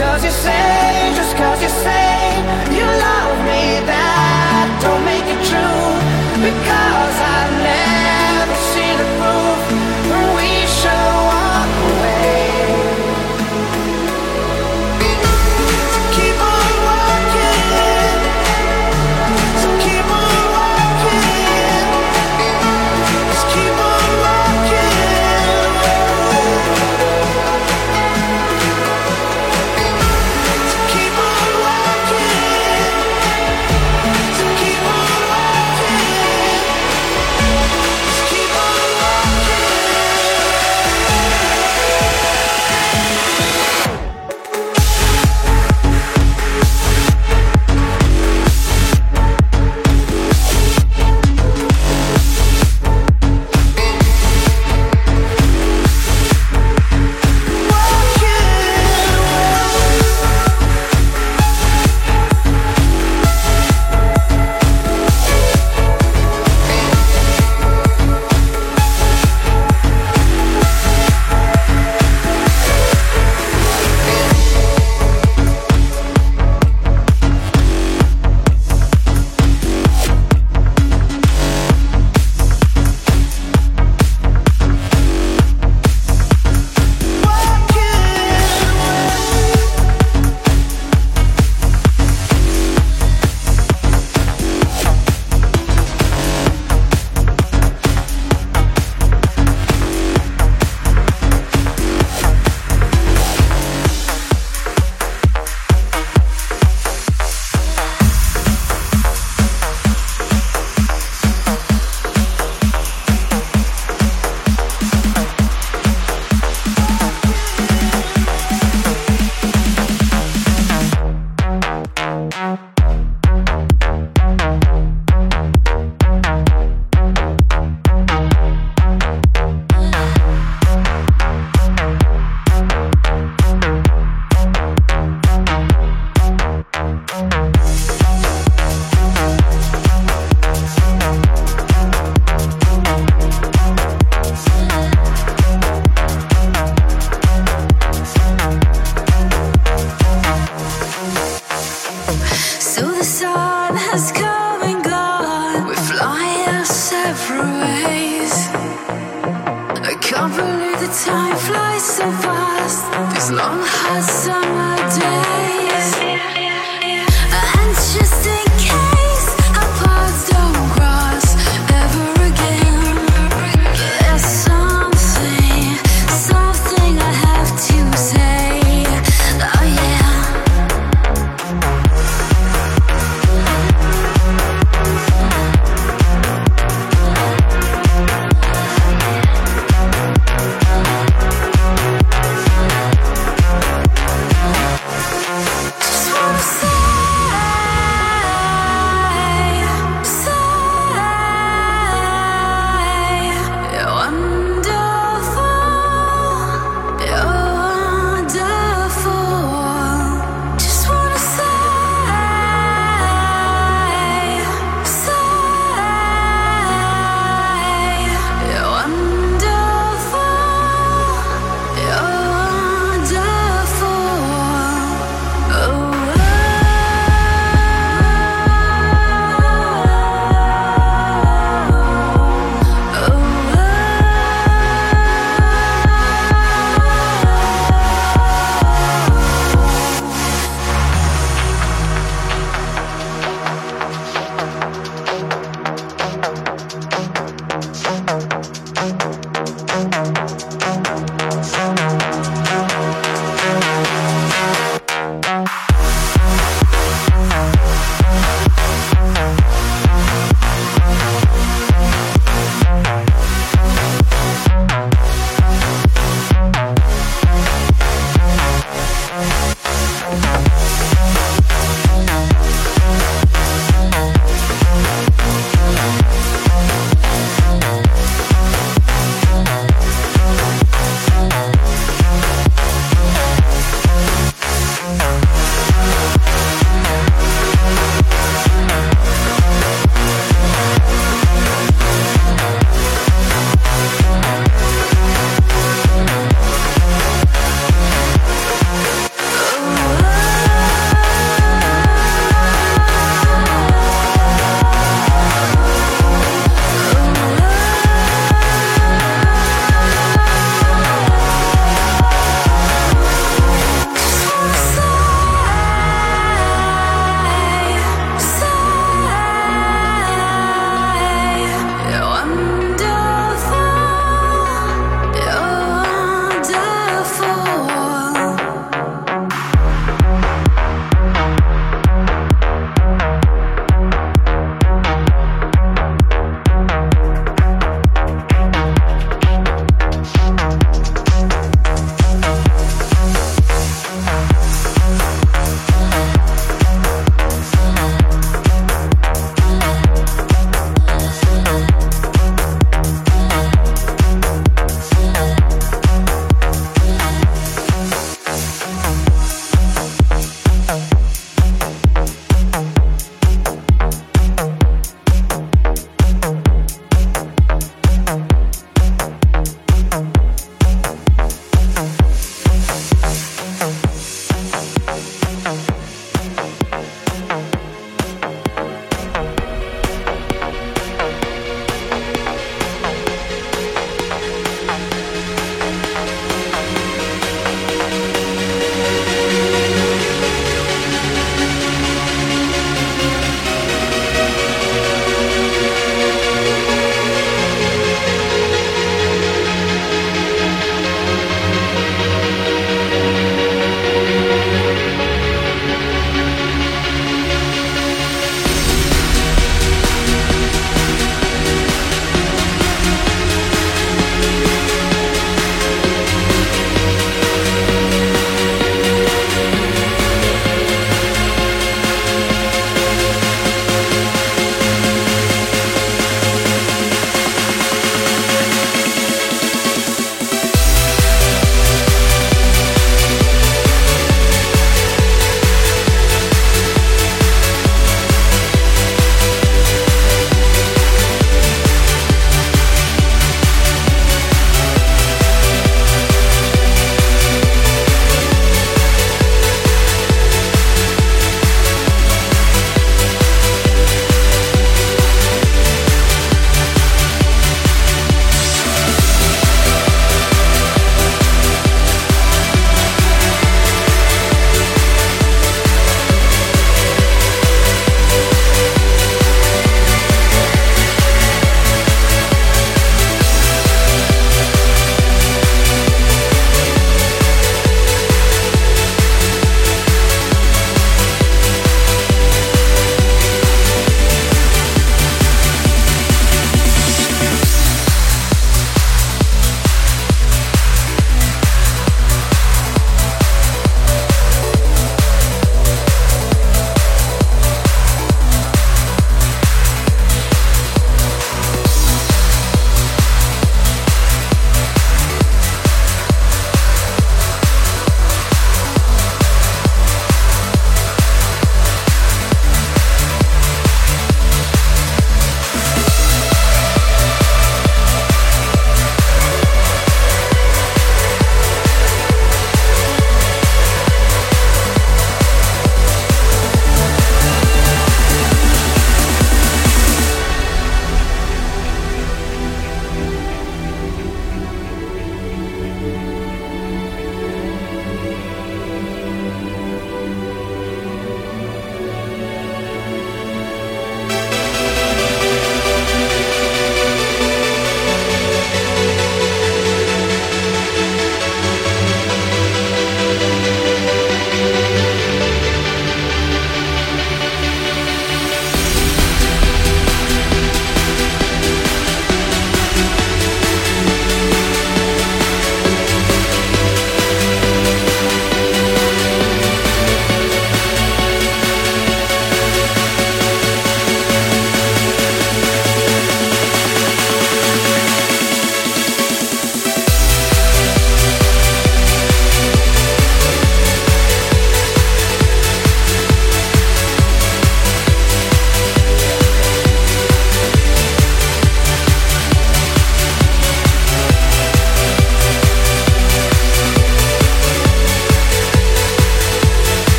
Cause you say, just cause you say You love me, that don't make it true. Because I